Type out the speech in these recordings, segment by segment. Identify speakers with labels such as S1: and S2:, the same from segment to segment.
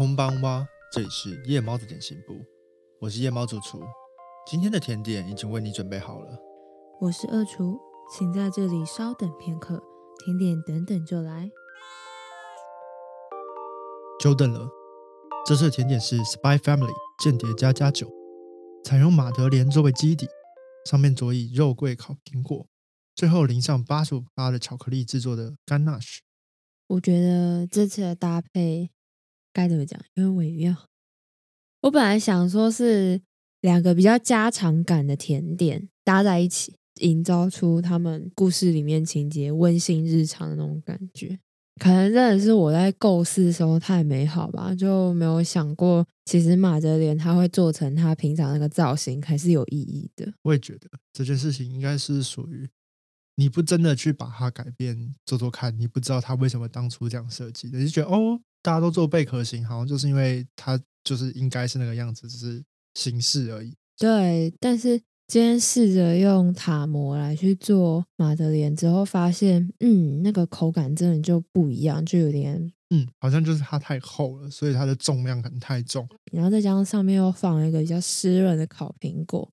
S1: 空邦哇，这里是夜猫子点心部，我是夜猫主厨。今天的甜点已经为你准备好了。
S2: 我是二厨，请在这里稍等片刻，甜点等等就来。
S1: 久等了，这次的甜点是 Spy Family 间谍加加酒，采用马德莲作为基底，上面佐以肉桂烤苹果，最后淋上八十五的巧克力制作的甘纳许。
S2: 我觉得这次的搭配该怎么讲？因为我也要。我本来想说是两个比较家常感的甜点搭在一起，营造出他们故事里面情节温馨日常的那种感觉。可能真的是我在构思的时候太美好吧，就没有想过，其实马德莲他会做成他平常那个造型，还是有意义的。
S1: 我也觉得这件事情应该是属于你不真的去把它改变做做看，你不知道他为什么当初这样设计的，你就觉得哦，大家都做贝壳型，好像就是因为它就是应该是那个样子，只是形式而已。
S2: 对，但是。今天试着用塔模来去做马德莲之后，发现，嗯，那个口感真的就不一样，就有点，
S1: 嗯，好像就是它太厚了，所以它的重量可能太重。
S2: 然后再加上上面又放了一个比较湿润的烤苹果，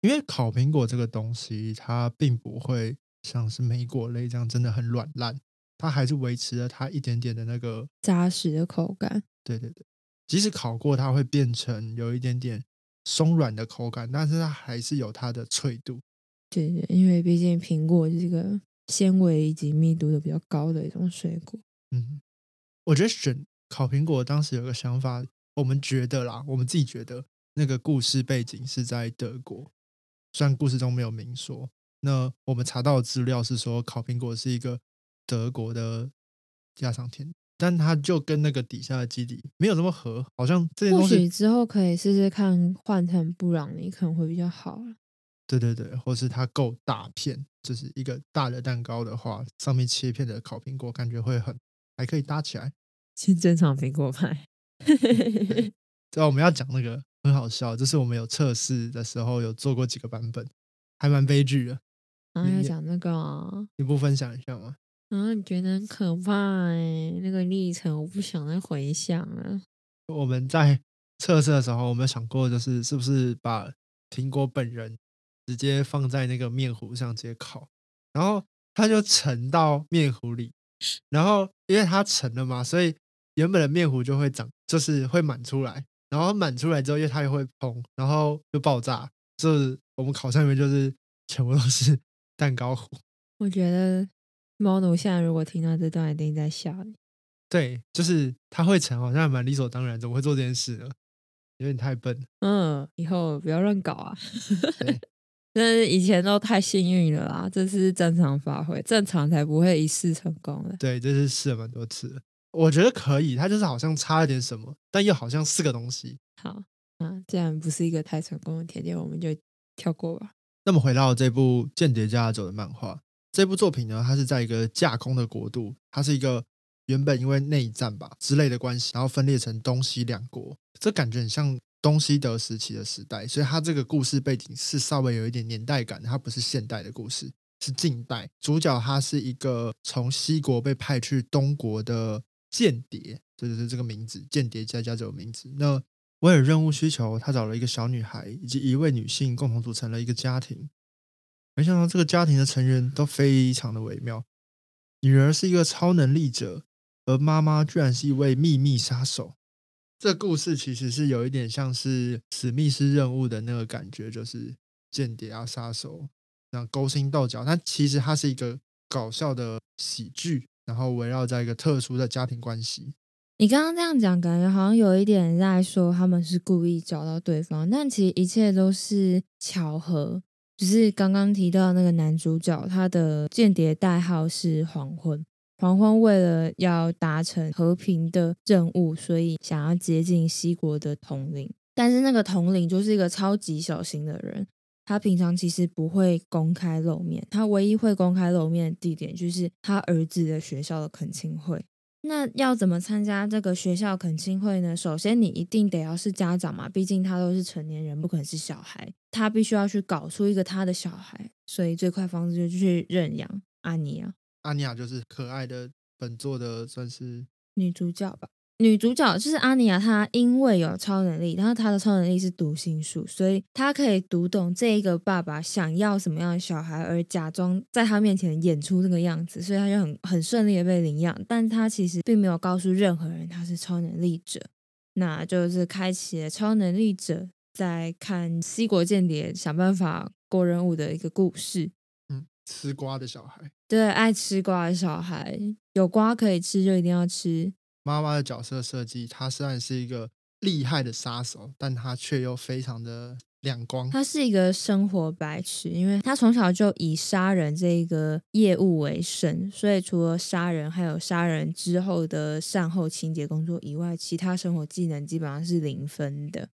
S1: 因为烤苹果这个东西，它并不会像是莓果类这样真的很软烂，它还是维持了它一点点的那个
S2: 扎实的口感。
S1: 对对对，即使烤过，它会变成有一点点。松软的口感，但是它还是有它的脆度。
S2: 对对，因为毕竟苹果这个纤维以及密度都比较高的一种水果。
S1: 嗯，我觉得选烤苹果当时有个想法，我们觉得啦，我们自己觉得那个故事背景是在德国，虽然故事中没有明说。那我们查到的资料是说，烤苹果是一个德国的家常甜。但它就跟那个底下的基底没有这么合，好像这些东西
S2: 之后可以试试看换成布朗尼可能会比较好
S1: 对对对，或是它够大片，就是一个大的蛋糕的话，上面切片的烤苹果感觉会很还可以搭起来。
S2: 先正常苹果派。
S1: 对，我们要讲那个很好笑，就是我们有测试的时候有做过几个版本，还蛮悲剧的。
S2: 然后要讲那个，
S1: 你不分享一下吗？
S2: 啊，你觉得很可怕哎，那个历程我不想再回想了。
S1: 我们在测试的时候，我们有想过，就是是不是把苹果本人直接放在那个面糊上直接烤，然后它就沉到面糊里，然后因为它沉了嘛，所以原本的面糊就会长，就是会满出来，然后满出来之后，因为它又会膨，然后就爆炸，就是我们烤上面就是全部都是 蛋糕糊。
S2: 我觉得。猫奴现在如果听到这段，一定在笑你。
S1: 对，就是他会成，好像蛮理所当然，怎么会做这件事呢？有点太笨。
S2: 嗯，以后不要乱搞啊。但是以前都太幸运了啦，这是正常发挥，正常才不会一试成功的。
S1: 对，这是试了蛮多次，我觉得可以。他就是好像差了点什么，但又好像是个东西。
S2: 好，啊，既然不是一个太成功的甜点，我们就跳过吧。
S1: 那么回到这部《间谍家族》的漫画。这部作品呢，它是在一个架空的国度，它是一个原本因为内战吧之类的关系，然后分裂成东西两国，这感觉很像东西德时期的时代，所以它这个故事背景是稍微有一点年代感，它不是现代的故事，是近代。主角他是一个从西国被派去东国的间谍，这就是这个名字，间谍加加这个名字。那为了任务需求，他找了一个小女孩以及一位女性共同组成了一个家庭。没想到这个家庭的成员都非常的微妙，女儿是一个超能力者，而妈妈居然是一位秘密杀手。这故事其实是有一点像是史密斯任务的那个感觉，就是间谍啊、杀手这样勾心斗角。但其实它是一个搞笑的喜剧，然后围绕在一个特殊的家庭关系。
S2: 你刚刚这样讲，感觉好像有一点在说他们是故意找到对方，但其实一切都是巧合。只是刚刚提到那个男主角，他的间谍代号是黄昏。黄昏为了要达成和平的任务，所以想要接近西国的统领。但是那个统领就是一个超级小心的人，他平常其实不会公开露面，他唯一会公开露面的地点就是他儿子的学校的恳亲会。那要怎么参加这个学校恳亲会呢？首先，你一定得要是家长嘛，毕竟他都是成年人，不可能是小孩。他必须要去搞出一个他的小孩，所以最快方式就去认养阿尼亚。
S1: 阿尼亚就是可爱的本作的算是
S2: 女主角吧？女主角就是阿尼亚，她因为有超能力，然后她的超能力是读心术，所以她可以读懂这一个爸爸想要什么样的小孩，而假装在他面前演出这个样子，所以她就很很顺利的被领养。但她其实并没有告诉任何人她是超能力者，那就是开启了超能力者在看西国间谍想办法过任务的一个故事。
S1: 嗯，吃瓜的小孩，
S2: 对，爱吃瓜的小孩，有瓜可以吃就一定要吃。
S1: 妈妈的角色设计，她虽然是一个厉害的杀手，但她却又非常的亮光。
S2: 她是一个生活白痴，因为她从小就以杀人这个业务为生，所以除了杀人，还有杀人之后的善后清洁工作以外，其他生活技能基本上是零分的。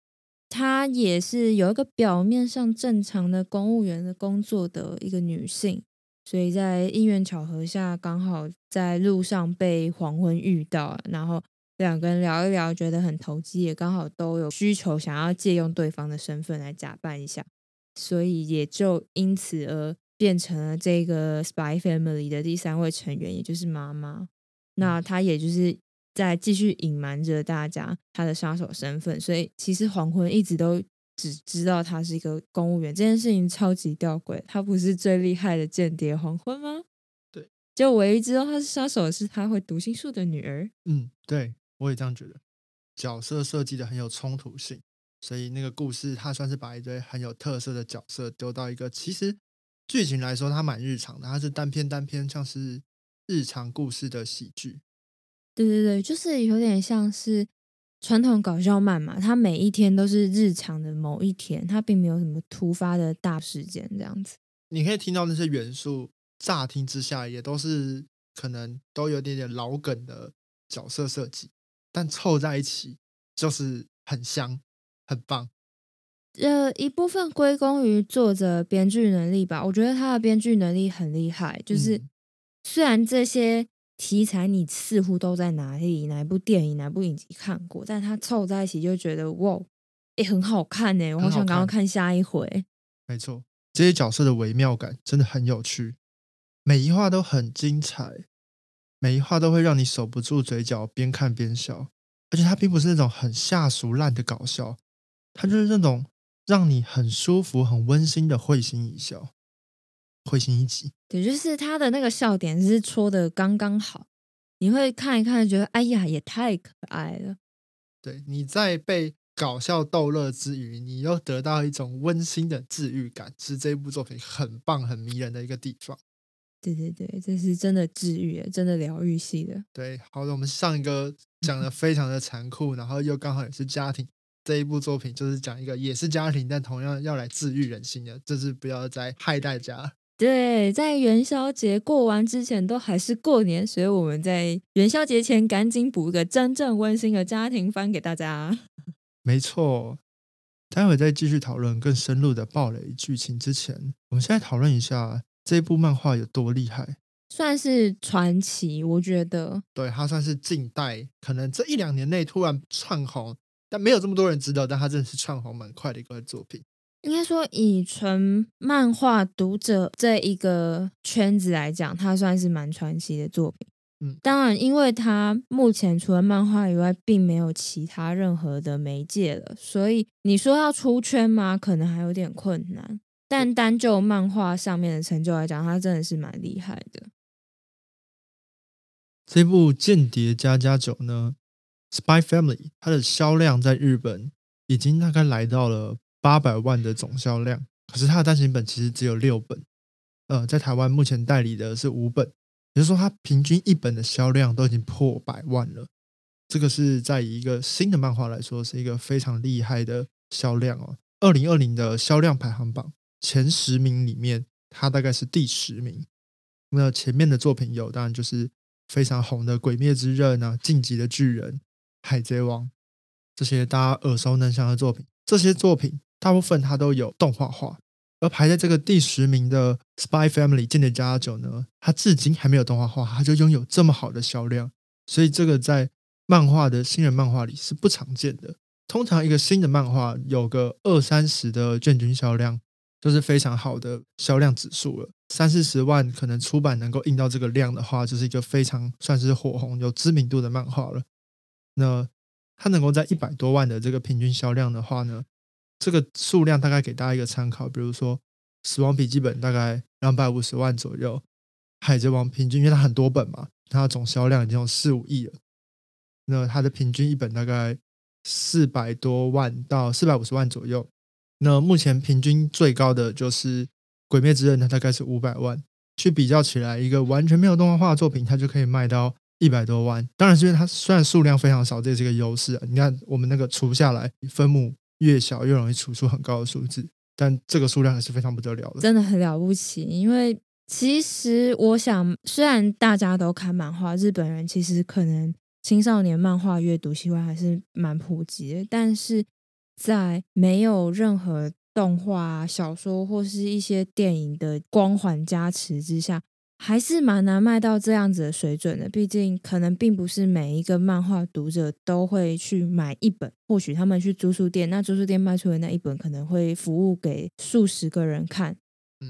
S2: 她也是有一个表面上正常的公务员的工作的一个女性。所以在因缘巧合下，刚好在路上被黄昏遇到，然后两个人聊一聊，觉得很投机，也刚好都有需求，想要借用对方的身份来假扮一下，所以也就因此而变成了这个 Spy Family 的第三位成员，也就是妈妈。那她也就是在继续隐瞒着大家她的杀手身份，所以其实黄昏一直都。只知道他是一个公务员，这件事情超级吊诡。他不是最厉害的间谍黄昏吗？
S1: 对，
S2: 就唯一知道他是杀手的是他会读心术的女儿。
S1: 嗯，对，我也这样觉得。角色设计的很有冲突性，所以那个故事他算是把一堆很有特色的角色丢到一个其实剧情来说它蛮日常的，它是单篇单篇像是日常故事的喜剧。
S2: 对对对，就是有点像是。传统搞笑漫嘛，它每一天都是日常的某一天，它并没有什么突发的大事件这样子。
S1: 你可以听到那些元素，乍听之下也都是可能都有点点老梗的角色设计，但凑在一起就是很香，很棒。
S2: 呃，一部分归功于作者编剧能力吧，我觉得他的编剧能力很厉害，就是虽然这些。题材你似乎都在哪里哪部电影哪部影集看过，但它凑在一起就觉得哇，也很好看呢。我好想赶快看下一回。
S1: 没错，这些角色的微妙感真的很有趣，每一话都很精彩，每一话都会让你守不住嘴角，边看边笑。而且它并不是那种很下俗烂的搞笑，它就是那种让你很舒服、很温馨的会心一笑。会心一击，
S2: 对，就是他的那个笑点是戳的刚刚好，你会看一看，觉得哎呀，也太可爱了。
S1: 对，你在被搞笑逗乐之余，你又得到一种温馨的治愈感，是这部作品很棒、很迷人的一个地方。
S2: 对对对，这是真的治愈，真的疗愈系的。
S1: 对，好的，我们上一个讲的 非常的残酷，然后又刚好也是家庭，这一部作品就是讲一个也是家庭，但同样要来治愈人心的，就是不要再害大家。
S2: 对，在元宵节过完之前都还是过年，所以我们在元宵节前赶紧补一个真正温馨的家庭番给大家。
S1: 没错，待会再继续讨论更深入的暴雷剧情之前，我们先来讨论一下这部漫画有多厉害，
S2: 算是传奇，我觉得。
S1: 对，它算是近代，可能这一两年内突然窜红，但没有这么多人知道，但它真的是窜红蛮快的一个作品。
S2: 应该说，以纯漫画读者这一个圈子来讲，它算是蛮传奇的作品。
S1: 嗯，
S2: 当然，因为它目前除了漫画以外，并没有其他任何的媒介了，所以你说要出圈吗？可能还有点困难。但单就漫画上面的成就来讲，它真的是蛮厉害的。
S1: 这部《间谍加加九》呢，《Spy Family》它的销量在日本已经大概来到了。八百万的总销量，可是它的单行本其实只有六本，呃，在台湾目前代理的是五本，也就是说它平均一本的销量都已经破百万了。这个是在一个新的漫画来说，是一个非常厉害的销量哦。二零二零的销量排行榜前十名里面，它大概是第十名。那前面的作品有，当然就是非常红的《鬼灭之刃》啊，《晋级的巨人》《海贼王》这些大家耳熟能详的作品，这些作品。大部分它都有动画化，而排在这个第十名的《Spy Family 间谍加九》呢，它至今还没有动画化，它就拥有这么好的销量，所以这个在漫画的新人漫画里是不常见的。通常一个新的漫画有个二三十的卷均销量，就是非常好的销量指数了。三四十万可能出版能够印到这个量的话，就是一个非常算是火红、有知名度的漫画了。那它能够在一百多万的这个平均销量的话呢，这个数量大概给大家一个参考，比如说《死亡笔记本》大概两百五十万左右，《海贼王》平均因为它很多本嘛，它总销量已经有四五亿了，那它的平均一本大概四百多万到四百五十万左右。那目前平均最高的就是《鬼灭之刃》，它大概是五百万。去比较起来，一个完全没有动画化的作品，它就可以卖到一百多万。当然是因为它虽然数量非常少，这也是一个优势啊。你看我们那个除下来，分母越小越容易除出很高的数字，但这个数量还是非常不得了的，
S2: 真的很了不起。因为其实我想，虽然大家都看漫画，日本人其实可能青少年漫画阅读习惯还是蛮普及的，但是在没有任何。动画、小说或是一些电影的光环加持之下，还是蛮难卖到这样子的水准的。毕竟，可能并不是每一个漫画读者都会去买一本。或许他们去租书店，那租书店卖出的那一本可能会服务给数十个人看。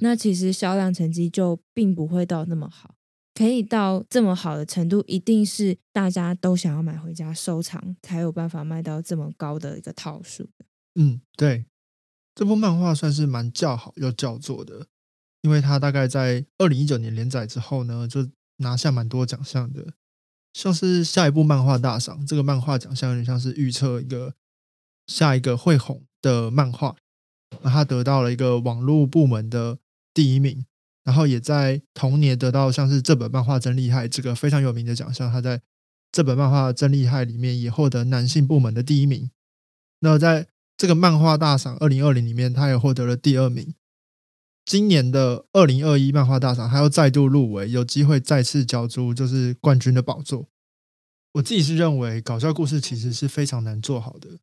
S2: 那其实销量成绩就并不会到那么好。可以到这么好的程度，一定是大家都想要买回家收藏，才有办法卖到这么高的一个套数。
S1: 嗯，对。这部漫画算是蛮叫好又叫座的，因为他大概在二零一九年连载之后呢，就拿下蛮多奖项的，像是下一部漫画大赏，这个漫画奖项有点像是预测一个下一个会红的漫画，那他得到了一个网络部门的第一名，然后也在同年得到像是这本漫画真厉害这个非常有名的奖项，他在这本漫画真厉害里面也获得男性部门的第一名，那在。这个漫画大赏二零二零里面，他也获得了第二名。今年的二零二一漫画大赏，他又再度入围，有机会再次角逐就是冠军的宝座。我自己是认为，搞笑故事其实是非常难做好的，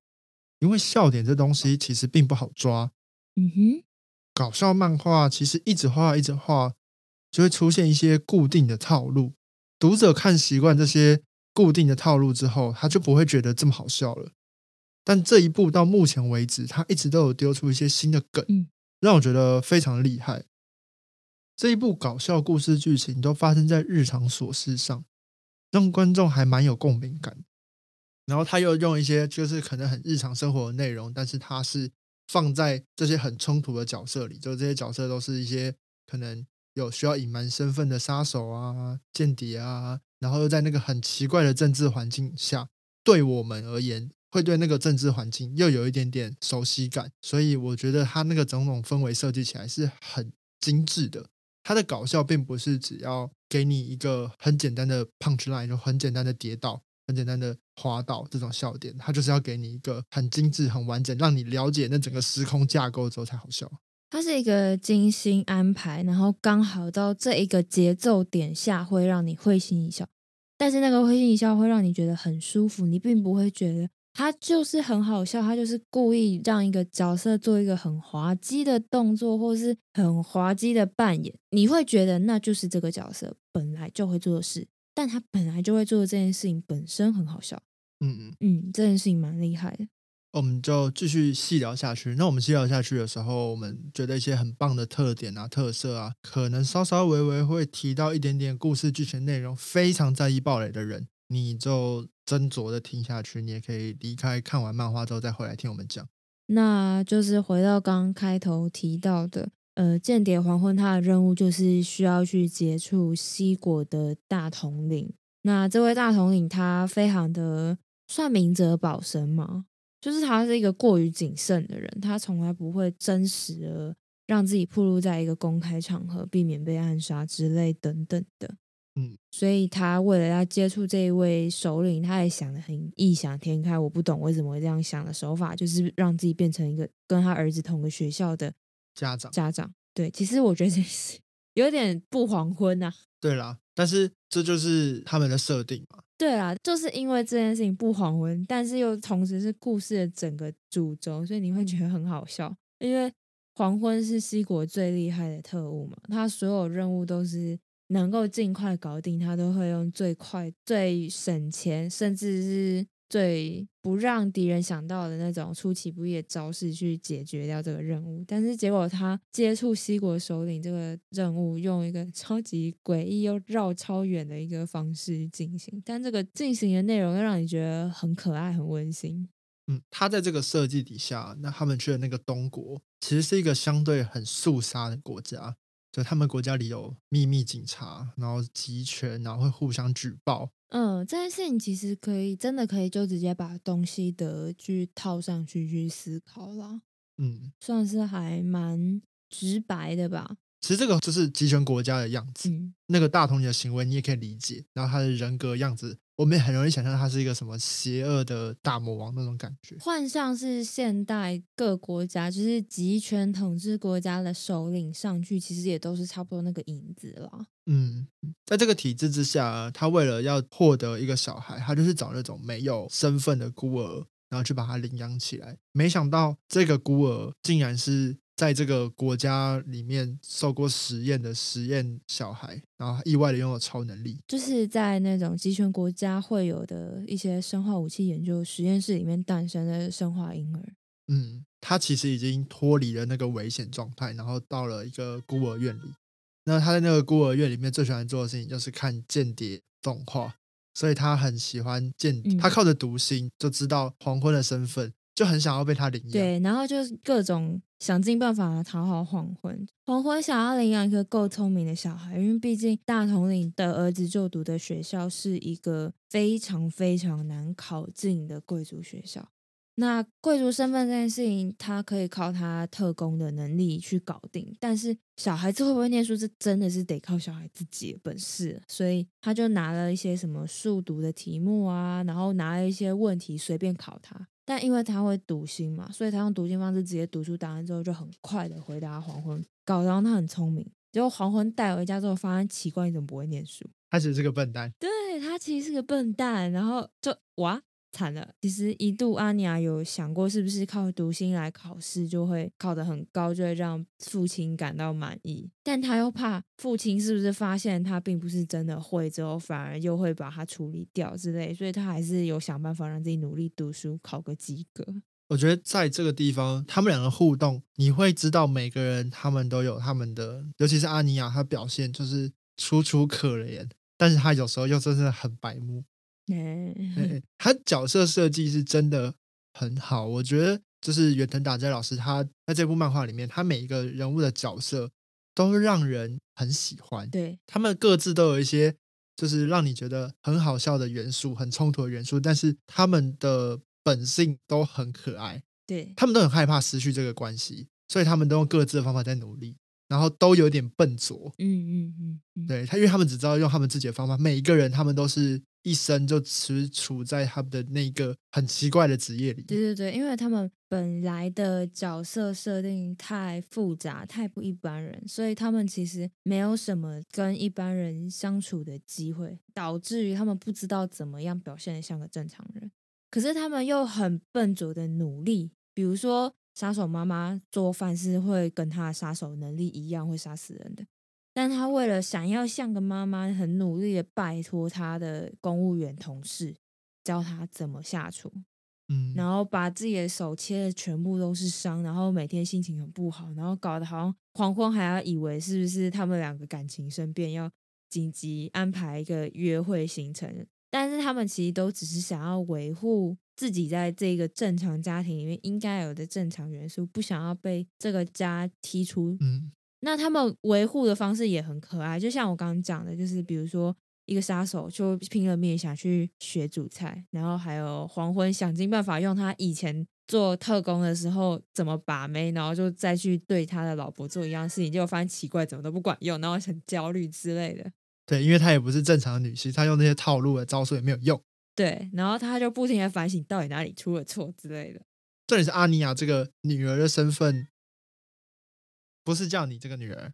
S1: 因为笑点这东西其实并不好抓。
S2: 嗯哼，
S1: 搞笑漫画其实一直画一直画，就会出现一些固定的套路。读者看习惯这些固定的套路之后，他就不会觉得这么好笑了。但这一部到目前为止，他一直都有丢出一些新的梗，让我觉得非常厉害。这一部搞笑故事剧情都发生在日常琐事上，让观众还蛮有共鸣感。然后他又用一些就是可能很日常生活的内容，但是他是放在这些很冲突的角色里，就这些角色都是一些可能有需要隐瞒身份的杀手啊、间谍啊，然后又在那个很奇怪的政治环境下，对我们而言。会对那个政治环境又有一点点熟悉感，所以我觉得他那个种种氛围设计起来是很精致的。他的搞笑并不是只要给你一个很简单的 punch line，就很简单的跌倒、很简单的滑倒这种笑点，他就是要给你一个很精致、很完整，让你了解那整个时空架构之后才好笑。
S2: 它是一个精心安排，然后刚好到这一个节奏点下，会让你会心一笑。但是那个会心一笑会让你觉得很舒服，你并不会觉得。他就是很好笑，他就是故意让一个角色做一个很滑稽的动作，或是很滑稽的扮演，你会觉得那就是这个角色本来就会做的事，但他本来就会做的这件事情本身很好笑。
S1: 嗯嗯
S2: 嗯，这件事情蛮厉害的。
S1: 我们就继续细聊下去。那我们细聊下去的时候，我们觉得一些很棒的特点啊、特色啊，可能稍稍微微会提到一点点故事剧情内容，非常在意暴雷的人。你就斟酌的听下去，你也可以离开看完漫画之后再回来听我们讲。
S2: 那就是回到刚开头提到的，呃，间谍黄昏，他的任务就是需要去接触西国的大统领。那这位大统领他非常的算明哲保身嘛，就是他是一个过于谨慎的人，他从来不会真实的让自己暴露在一个公开场合，避免被暗杀之类等等的。
S1: 嗯，
S2: 所以他为了要接触这一位首领，他也想的很异想天开。我不懂为什么会这样想的手法，就是让自己变成一个跟他儿子同个学校的
S1: 家长。
S2: 家长，对，其实我觉得这是有点不黄昏呐。
S1: 对啦，但是这就是他们的设定嘛。
S2: 对啦，就是因为这件事情不黄昏，但是又同时是故事的整个主轴，所以你会觉得很好笑。因为黄昏是西国最厉害的特务嘛，他所有任务都是。能够尽快搞定，他都会用最快、最省钱，甚至是最不让敌人想到的那种出其不意的招式去解决掉这个任务。但是结果他接触西国首领这个任务，用一个超级诡异又绕超远的一个方式进行，但这个进行的内容又让你觉得很可爱、很温馨。
S1: 嗯，他在这个设计底下，那他们去的那个东国，其实是一个相对很肃杀的国家。就他们国家里有秘密警察，然后集权，然后会互相举报。
S2: 嗯，这件事情其实可以真的可以就直接把东西的去套上去去思考啦。
S1: 嗯，
S2: 算是还蛮直白的吧。
S1: 其实这个就是集权国家的样子。
S2: 嗯，
S1: 那个大统领的行为你也可以理解，然后他的人格样子。我们也很容易想象他是一个什么邪恶的大魔王那种感觉。
S2: 幻象是现代各国家就是集权统治国家的首领上去，其实也都是差不多那个影子了。
S1: 嗯，在这个体制之下，他为了要获得一个小孩，他就是找那种没有身份的孤儿，然后去把他领养起来。没想到这个孤儿竟然是。在这个国家里面受过实验的实验小孩，然后意外的拥有超能力，
S2: 就是在那种集权国家会有的一些生化武器研究实验室里面诞生的生化婴儿。
S1: 嗯，他其实已经脱离了那个危险状态，然后到了一个孤儿院里。那他在那个孤儿院里面最喜欢做的事情就是看间谍动画，所以他很喜欢间谍，他靠着读心就知道黄昏的身份。就很想要被他领养，
S2: 对，然后就各种想尽办法讨好黄昏。黄昏想要领养一个够聪明的小孩，因为毕竟大统领的儿子就读的学校是一个非常非常难考进的贵族学校。那贵族身份这件事情，他可以靠他特工的能力去搞定，但是小孩子会不会念书，这真的是得靠小孩自己的本事。所以他就拿了一些什么速读的题目啊，然后拿了一些问题随便考他。但因为他会读心嘛，所以他用读心方式直接读出答案之后，就很快的回答黄昏，搞得他很聪明。结果黄昏带回家之后，发现奇怪，你怎么不会念书？
S1: 他其实是个笨蛋。
S2: 对他其实是个笨蛋，然后就哇。惨了！其实一度阿尼亚有想过，是不是靠读心来考试就会考得很高，就会让父亲感到满意。但他又怕父亲是不是发现他并不是真的会，之后反而又会把他处理掉之类，所以他还是有想办法让自己努力读书，考个及格。
S1: 我觉得在这个地方，他们两个互动，你会知道每个人他们都有他们的，尤其是阿尼亚，他表现就是楚楚可怜，但是他有时候又真的很白目。他角色设计是真的很好，我觉得就是远藤打哉老师，他在这部漫画里面，他每一个人物的角色都让人很喜欢。
S2: 对
S1: 他们各自都有一些就是让你觉得很好笑的元素，很冲突的元素，但是他们的本性都很可爱。
S2: 对
S1: 他们都很害怕失去这个关系，所以他们都用各自的方法在努力，然后都有点笨拙。
S2: 嗯嗯嗯，
S1: 对他，因为他们只知道用他们自己的方法，每一个人他们都是。一生就只处在他们的那个很奇怪的职业里。
S2: 对对对，因为他们本来的角色设定太复杂，太不一般人，所以他们其实没有什么跟一般人相处的机会，导致于他们不知道怎么样表现的像个正常人。可是他们又很笨拙的努力，比如说杀手妈妈做饭是会跟他的杀手能力一样，会杀死人的。但他为了想要像个妈妈，很努力的拜托他的公务员同事教他怎么下厨，
S1: 嗯，
S2: 然后把自己的手切的全部都是伤，然后每天心情很不好，然后搞得好像黄昏还要以为是不是他们两个感情生变，要紧急安排一个约会行程。但是他们其实都只是想要维护自己在这个正常家庭里面应该有的正常元素，不想要被这个家踢出，
S1: 嗯。
S2: 那他们维护的方式也很可爱，就像我刚刚讲的，就是比如说一个杀手就拼了命想去学煮菜，然后还有黄昏想尽办法用他以前做特工的时候怎么把妹，然后就再去对他的老婆做一样事情，结果发现奇怪，怎么都不管用，然后很焦虑之类的。
S1: 对，因为他也不是正常的女性，他用那些套路的招数也没有用。
S2: 对，然后他就不停的反省到底哪里出了错之类的。
S1: 这里是阿尼亚这个女儿的身份。不是叫你这个女儿，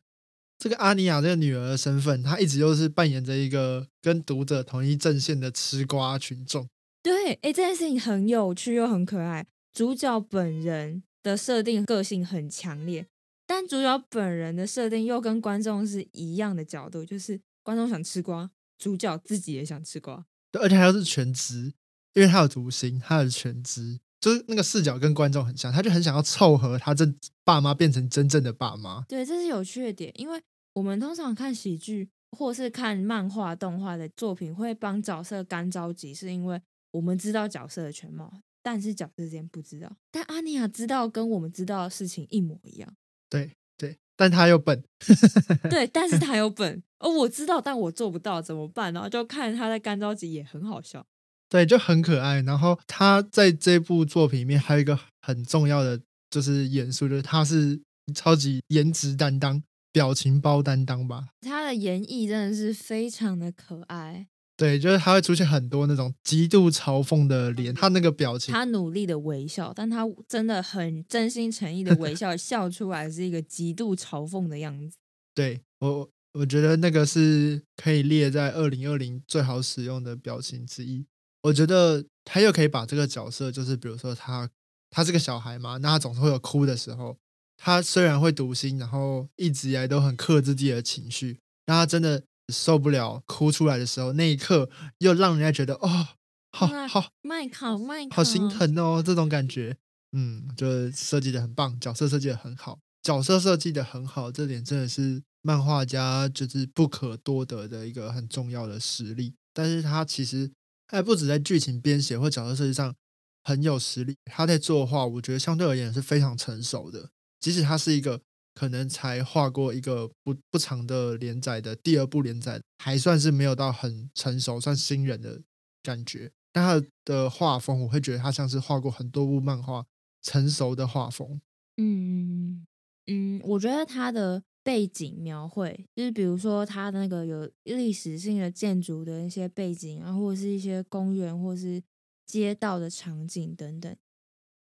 S1: 这个阿尼亚这个女儿的身份，她一直都是扮演着一个跟读者同一阵线的吃瓜群众。
S2: 对，哎，这件事情很有趣又很可爱。主角本人的设定个性很强烈，但主角本人的设定又跟观众是一样的角度，就是观众想吃瓜，主角自己也想吃瓜。
S1: 对，而且还要是全职，因为他有读心，他有全知，就是那个视角跟观众很像，他就很想要凑合他这爸妈变成真正的爸妈。
S2: 对，这是有趣的点，因为我们通常看喜剧或是看漫画、动画的作品，会帮角色干着急，是因为我们知道角色的全貌，但是角色之间不知道。但阿尼亚知道跟我们知道的事情一模一样。
S1: 对对，但他又笨。
S2: 对，但是他有本，哦，我知道，但我做不到，怎么办？然后就看他在干着急，也很好笑。
S1: 对，就很可爱。然后他在这部作品里面还有一个很重要的就是元素，就是他是超级颜值担当、表情包担当吧。
S2: 他的演绎真的是非常的可爱。
S1: 对，就是他会出现很多那种极度嘲讽的脸，他那个表情，
S2: 他努力的微笑，但他真的很真心诚意的微笑，笑出来是一个极度嘲讽的样子。
S1: 对我，我觉得那个是可以列在二零二零最好使用的表情之一。我觉得他又可以把这个角色，就是比如说他他是个小孩嘛，那他总是会有哭的时候。他虽然会读心，然后一直以来都很克制自己的情绪，但他真的受不了哭出来的时候，那一刻又让人家觉得哦，好好
S2: 麦考麦
S1: 好心疼哦，这种感觉，嗯，就设计的很棒，角色设计的很好，角色设计的很好，这点真的是漫画家就是不可多得的一个很重要的实力。但是他其实。还不止在剧情编写或角色设计上很有实力，他在作画，我觉得相对而言是非常成熟的。即使他是一个可能才画过一个不不长的连载的第二部连载，还算是没有到很成熟，算新人的感觉。但他的画风，我会觉得他像是画过很多部漫画成熟的画风。
S2: 嗯嗯，我觉得他的。背景描绘就是，比如说它那个有历史性的建筑的一些背景啊，或者是一些公园或是街道的场景等等。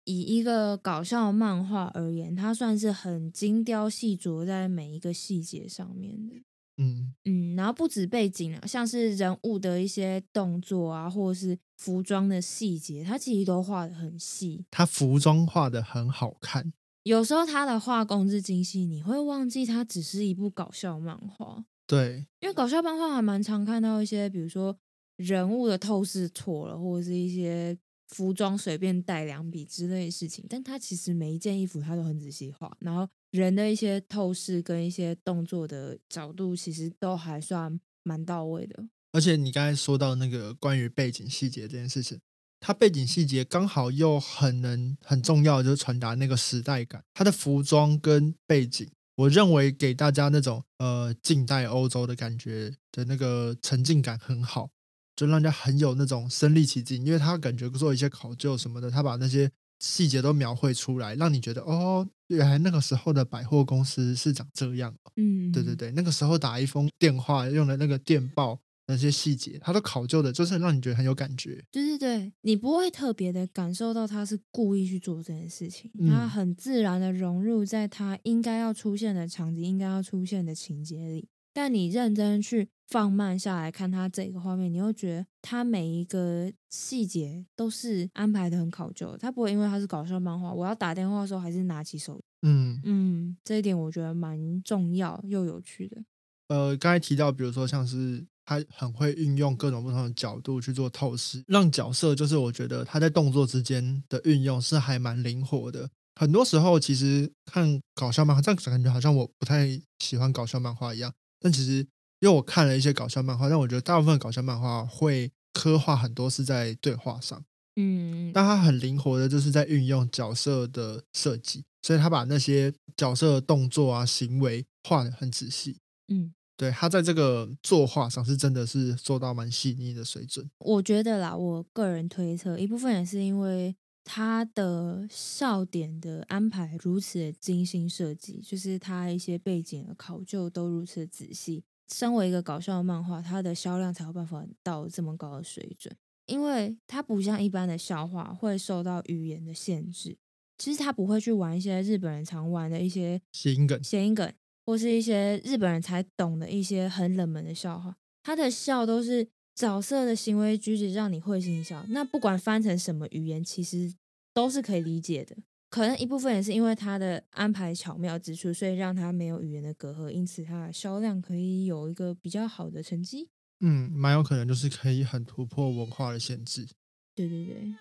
S2: 以一个搞笑漫画而言，它算是很精雕细琢在每一个细节上面的。
S1: 嗯
S2: 嗯，然后不止背景啊，像是人物的一些动作啊，或者是服装的细节，它其实都画的很细。
S1: 它服装画的很好看。
S2: 有时候他的画工之精细，你会忘记它只是一部搞笑漫画。
S1: 对，
S2: 因为搞笑漫画还蛮常看到一些，比如说人物的透视错了，或者是一些服装随便带两笔之类的事情。但他其实每一件衣服他都很仔细画，然后人的一些透视跟一些动作的角度，其实都还算蛮到位的。
S1: 而且你刚才说到那个关于背景细节这件事情。它背景细节刚好又很能很重要，就是传达那个时代感。它的服装跟背景，我认为给大家那种呃近代欧洲的感觉的那个沉浸感很好，就让人家很有那种身临其境。因为他感觉做一些考究什么的，他把那些细节都描绘出来，让你觉得哦，原来那个时候的百货公司是长这样。
S2: 嗯，
S1: 对对对，那个时候打一封电话用的那个电报。那些细节，它都考究的，就是让你觉得很有感觉。
S2: 对对对，你不会特别的感受到他是故意去做这件事情，他很自然的融入在他应该要出现的场景、应该要出现的情节里。但你认真去放慢下来看他这个画面，你会觉得他每一个细节都是安排的很考究。他不会因为他是搞笑漫画，我要打电话的时候还是拿起手。
S1: 嗯
S2: 嗯，这一点我觉得蛮重要又有趣的。
S1: 呃，刚才提到，比如说像是。他很会运用各种不同的角度去做透视，让角色就是我觉得他在动作之间的运用是还蛮灵活的。很多时候其实看搞笑漫画，这样感觉好像我不太喜欢搞笑漫画一样。但其实因为我看了一些搞笑漫画，但我觉得大部分搞笑漫画会刻画很多是在对话上，
S2: 嗯，
S1: 但他很灵活的就是在运用角色的设计，所以他把那些角色的动作啊行为画的很仔细，
S2: 嗯。
S1: 对他在这个作画上是真的是做到蛮细腻的水准。
S2: 我觉得啦，我个人推测一部分也是因为他的笑点的安排如此的精心设计，就是他一些背景的考究都如此仔细。身为一个搞笑漫画，它的销量才有办法到这么高的水准，因为它不像一般的笑话会受到语言的限制。其实他不会去玩一些日本人常玩的一些
S1: 谐音梗，
S2: 谐音梗。或是一些日本人才懂的一些很冷门的笑话，他的笑都是角色的行为举止让你会心一笑。那不管翻成什么语言，其实都是可以理解的。可能一部分也是因为他的安排巧妙之处，所以让他没有语言的隔阂，因此他的销量可以有一个比较好的成绩。
S1: 嗯，蛮有可能就是可以很突破文化的限制。
S2: 对对对，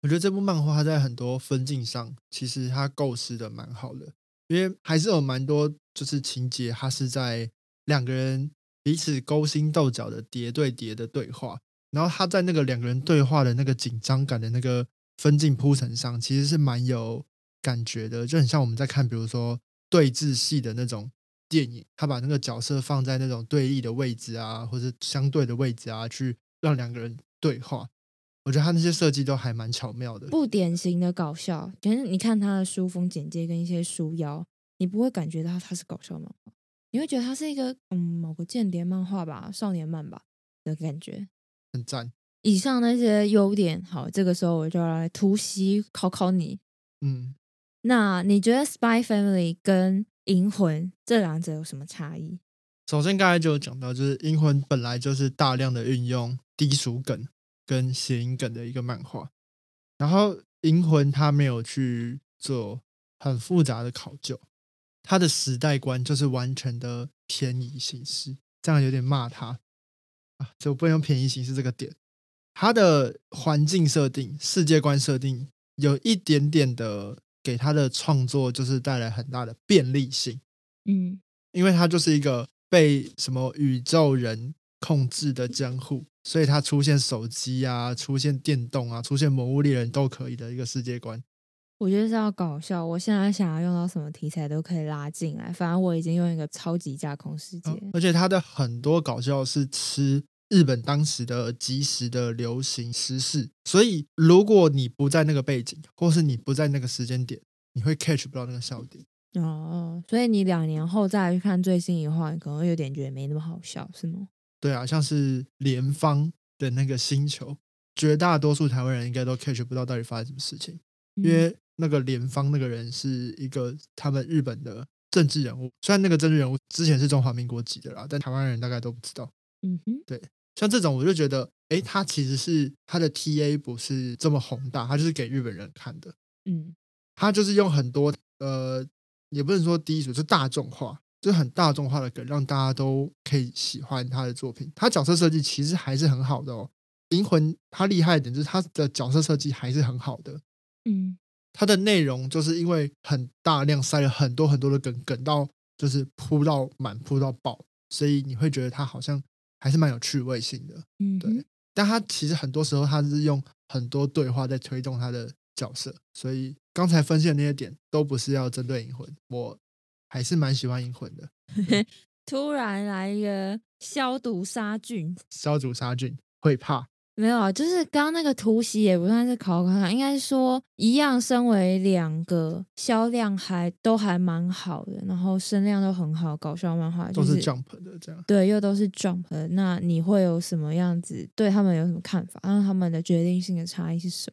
S1: 我觉得这部漫画它在很多分镜上，其实它构思的蛮好的，因为还是有蛮多就是情节，它是在两个人彼此勾心斗角的叠对叠的对话，然后他在那个两个人对话的那个紧张感的那个分镜铺陈上，其实是蛮有感觉的，就很像我们在看比如说对峙戏的那种电影，他把那个角色放在那种对立的位置啊，或者相对的位置啊，去让两个人对话。我觉得他那些设计都还蛮巧妙的，
S2: 不典型的搞笑。可是你看他的书封简介跟一些书腰，你不会感觉到他是搞笑漫画，你会觉得他是一个嗯某个间谍漫画吧、少年漫吧的感觉。
S1: 很赞。
S2: 以上那些优点，好，这个时候我就要来突袭考考你。
S1: 嗯，
S2: 那你觉得《Spy Family》跟《银魂》这两者有什么差异？
S1: 首先刚才就有讲到，就是《银魂》本来就是大量的运用低俗梗跟谐音梗的一个漫画，然后《银魂》它没有去做很复杂的考究，它的时代观就是完全的偏移形式，这样有点骂他。啊，就不能用偏移形式这个点。它的环境设定、世界观设定有一点点的给他的创作就是带来很大的便利性，
S2: 嗯。
S1: 因为它就是一个被什么宇宙人控制的江户，所以它出现手机啊、出现电动啊、出现魔物猎人都可以的一个世界观。
S2: 我觉得是要搞笑。我现在想要用到什么题材都可以拉进来，反正我已经用一个超级架空世界。
S1: 而且它的很多搞笑是吃日本当时的即时的流行时事，所以如果你不在那个背景，或是你不在那个时间点，你会 catch 不到那个笑点。
S2: 哦，所以你两年后再来去看最新一话，你可能有点觉得没那么好笑，是吗？
S1: 对啊，像是联方的那个星球，绝大多数台湾人应该都 catch 不到到底发生什么事情，因
S2: 嗯。
S1: 为那个联方那个人是一个他们日本的政治人物，虽然那个政治人物之前是中华民国籍的啦，但台湾人大概都不知道。
S2: 嗯哼，对
S1: 像这种，我就觉得，诶，他其实是他的 TA 不是这么宏大，他就是给日本人看的，
S2: 嗯。
S1: 他就是用很多呃，也不能说低俗，就大众化，就是很大众化的梗，让大家都可以喜欢他的作品。他角色设计其实还是很好的哦，《银魂》他厉害一点就是他的角色设计还是很好的，
S2: 嗯
S1: 他的内容就是因为很大量塞了很多很多的梗，梗到就是铺到满，铺到爆，所以你会觉得他好像还是蛮有趣味性的。
S2: 嗯，
S1: 对但他其实很多时候他是用很多对话在推动他的角色，所以刚才分析的那些点都不是要针对银魂，我还是蛮喜欢银魂的。
S2: 突然来一个消毒杀菌，
S1: 消毒杀菌会怕，
S2: 没有啊，就是刚刚那个突袭也不算是考考看，应该是说一样，身为两个销量还都还蛮好的，然后声量都很好，搞笑漫画就
S1: 都是
S2: 是
S1: jump 的这样。
S2: 对，又都是 jump 的。那你会有什么样子对他们有什么看法？然后他们的决定性的差异是什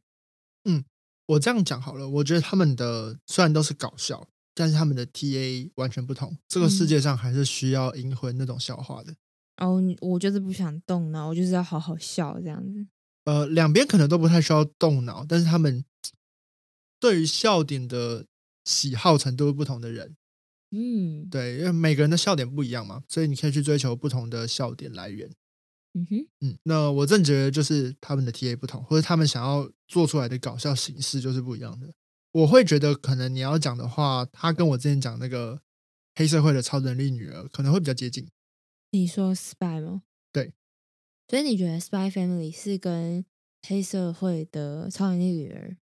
S2: 么？
S1: 嗯我这样讲好了，我觉得他们的虽然都是搞笑，但是他们的 TA 完全不同。这个世
S2: 嗯
S1: 界上还是需要银魂那种笑话的。
S2: 哦，你我就是不想动脑，我就是要好好笑这样子。
S1: 呃，两边可能都不太需要动脑，但是他们对于笑点的喜好程度不同的人，
S2: 嗯，
S1: 对，因为每个人的笑点不一样嘛，所以你可以去追求不同的笑点来源。
S2: 嗯哼，
S1: 嗯，那我正觉得就是他们的 TA 不同，或者他们想要做出来的搞笑形式就是不一样的。我会觉得，可能你要讲的话，他跟我之前讲那个黑社会的超能力女儿可能会比较接近。
S2: 你说 Spy 吗？
S1: 对，
S2: 所以你觉得 Spy Family 是跟黑社会的超能力女儿？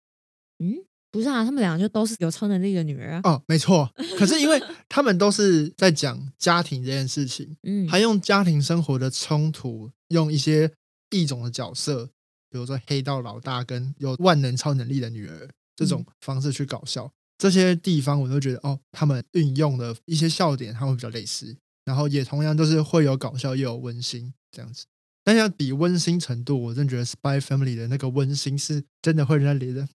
S2: 嗯，不是啊，他们两个就都是有超能力的女儿啊。
S1: 哦，没错。可是因为他们都是在讲家庭这件事情，
S2: 嗯，
S1: 还用家庭生活的冲突，用一些异种的角色，比如说黑道老大跟有万能超能力的女儿这种方式去搞笑。这些地方我都觉得哦，他们运用的一些笑点，他们比较类似，然后也同样都是会有搞笑又有温馨这样子。但要比温馨程度，我真觉得《Spy Family》的那个温馨是真的会让人觉得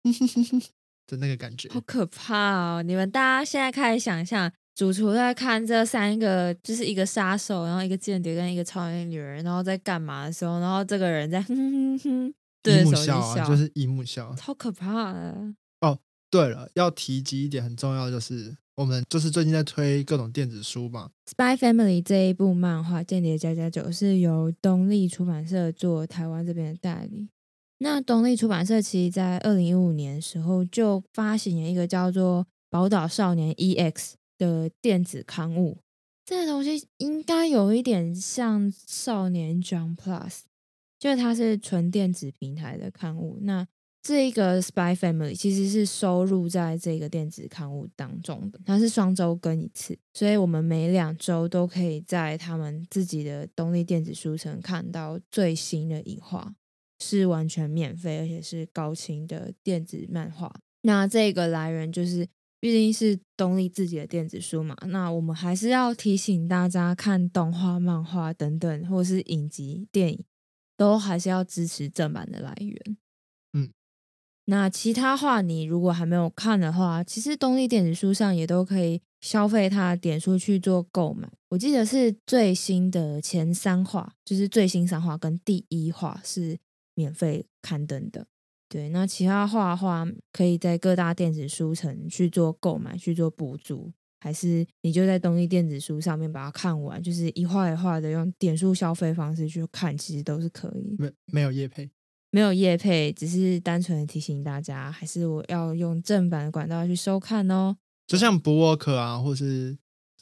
S1: 的那个感觉。
S2: 好可怕哦！你们大家现在开始想象，主厨在看这三个，就是一个杀手，然后一个间谍跟一个超能力女人，然后在干嘛的时候，然后这个人在哼哼哼哼对
S1: 一
S2: 着手机
S1: 幕笑就是一幕笑。
S2: 超可怕的。
S1: 对了，要提及一点很重要，就是我们就是最近在推各种电子书嘛，《
S2: Spy Family》这一部漫画《间谍加加九》是由东立出版社做台湾这边的代理。那东立出版社其实在二零一五年的时候就发行了一个叫做《宝岛少年 EX》的电子刊物，这个东西应该有一点像少年 Jump Plus，就是它是纯电子平台的刊物。那这一个 Spy Family 其实是收录在这个电子刊物当中的，它是双周更一次，所以我们每两周都可以在他们自己的东立电子书城看到最新的影画，是完全免费，而且是高清的电子漫画。那这个来源就是毕竟是东立自己的电子书嘛，那我们还是要提醒大家，看动画、漫画等等，或是影集、电影，都还是要支持正版的来源。那其他话，你如果还没有看的话，其实东立电子书上也都可以消费它的点数去做购买。我记得是最新的前三话，就是最新三话跟第一话是免费刊登的。对，那其他画话可以在各大电子书城去做购买去做补足，还是你就在东立电子书上面把它看完，就是一画一画的用点数消费方式去看，其实都是可以。
S1: 没没有叶配。
S2: 没有业配，只是单纯的提醒大家，还是我要用正版的管道去收看哦。
S1: 就像 Book 啊，或是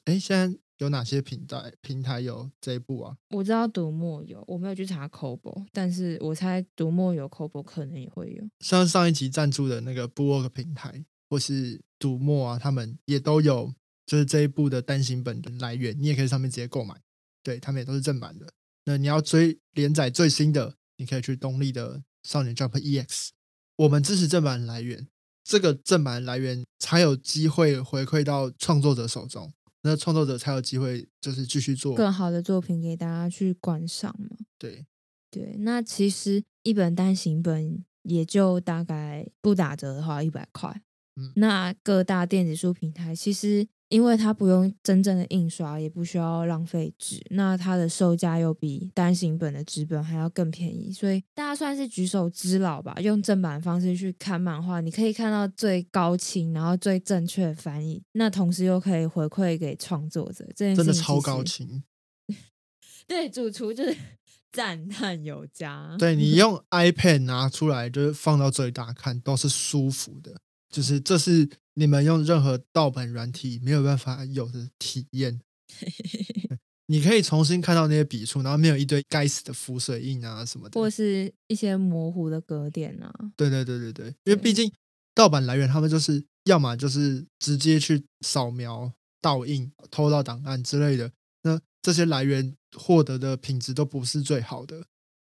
S1: 哎，现在有哪些平台平台有这一部啊？
S2: 我知道读墨有，我没有去查 c o b o 但是我猜读墨有 c o b o 可能也会有。
S1: 像上一集赞助的那个 Book 平台，或是读墨啊，他们也都有，就是这一部的单行本的来源，你也可以上面直接购买。对他们也都是正版的。那你要追连载最新的。你可以去东立的少年 Jump EX，我们支持正版来源，这个正版来源才有机会回馈到创作者手中，那创作者才有机会就是继续做
S2: 更好的作品给大家去观赏嘛。
S1: 对
S2: 对，那其实一本单行本也就大概不打折的话一百块，嗯，那各大电子书平台其实。因为它不用真正的印刷，也不需要浪费纸，那它的售价又比单行本的纸本还要更便宜，所以大家算是举手之劳吧。用正版方式去看漫画，你可以看到最高清，然后最正确的翻译，那同时又可以回馈给创作者，这件
S1: 真的超高清。
S2: 对，主厨就是 赞叹有加。
S1: 对你 用 iPad 拿出来，就是放到最大看，都是舒服的。就是这是你们用任何盗版软体没有办法有的体验。你可以重新看到那些笔触，然后没有一堆该死的浮水印啊什么的，
S2: 或是一些模糊的格点啊。
S1: 对对对对对，因为毕竟盗版来源他们就是要么就是直接去扫描、盗印、偷到档案之类的，那这些来源获得的品质都不是最好的。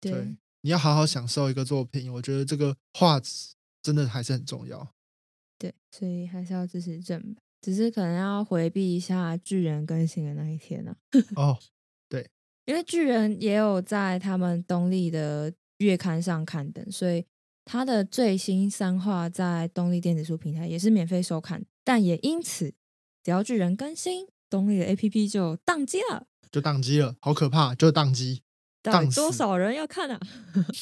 S2: 对，
S1: 你要好好享受一个作品，我觉得这个画质真的还是很重要。
S2: 对，所以还是要支持正版，只是可能要回避一下巨人更新的那一天呢。
S1: 哦，对，
S2: 因为巨人也有在他们东立的月刊上刊登，所以他的最新三话在东立电子书平台也是免费收看，但也因此，只要巨人更新，东立的 APP 就宕机了，
S1: 就宕机了，好可怕，就宕机，
S2: 宕多少人要看啊？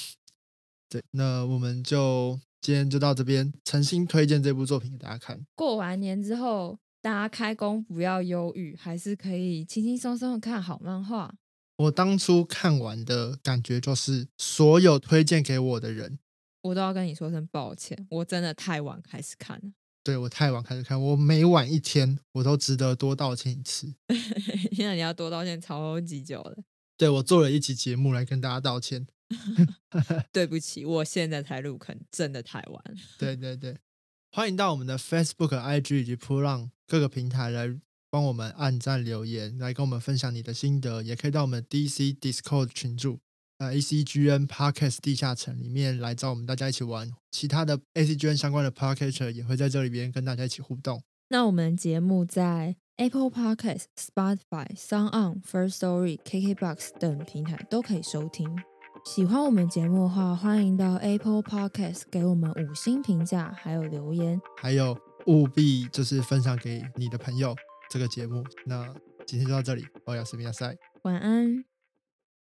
S1: 对，那我们就。今天就到这边，诚心推荐这部作品给大家看。
S2: 过完年之后，大家开工不要忧郁，还是可以轻轻松松的看好漫画。
S1: 我当初看完的感觉就是，所有推荐给我的人，
S2: 我都要跟你说声抱歉，我真的太晚开始看了。
S1: 对我太晚开始看，我每晚一天，我都值得多道歉一次。
S2: 现在你要多道歉超级久了。
S1: 对我做了一期节目来跟大家道歉。
S2: 对不起，我现在才入坑，真的太晚。
S1: 对对对，欢迎到我们的 Facebook、IG 以及 u 浪各个平台来帮我们按赞留言，来跟我们分享你的心得。也可以到我们 DC Discord 群组，呃，ACGN Podcast 地下城里面来找我们大家一起玩。其他的 ACGN 相关的 Podcaster 也会在这里边跟大家一起互动。
S2: 那我们节目在 Apple Podcast、Spotify、Sound On、First Story、KKBox 等平台都可以收听。喜欢我们节目的话，欢迎到 Apple Podcast 给我们五星评价，还有留言，
S1: 还有务必就是分享给你的朋友这个节目。那今天就到这里，我是米亚塞，
S2: 晚安。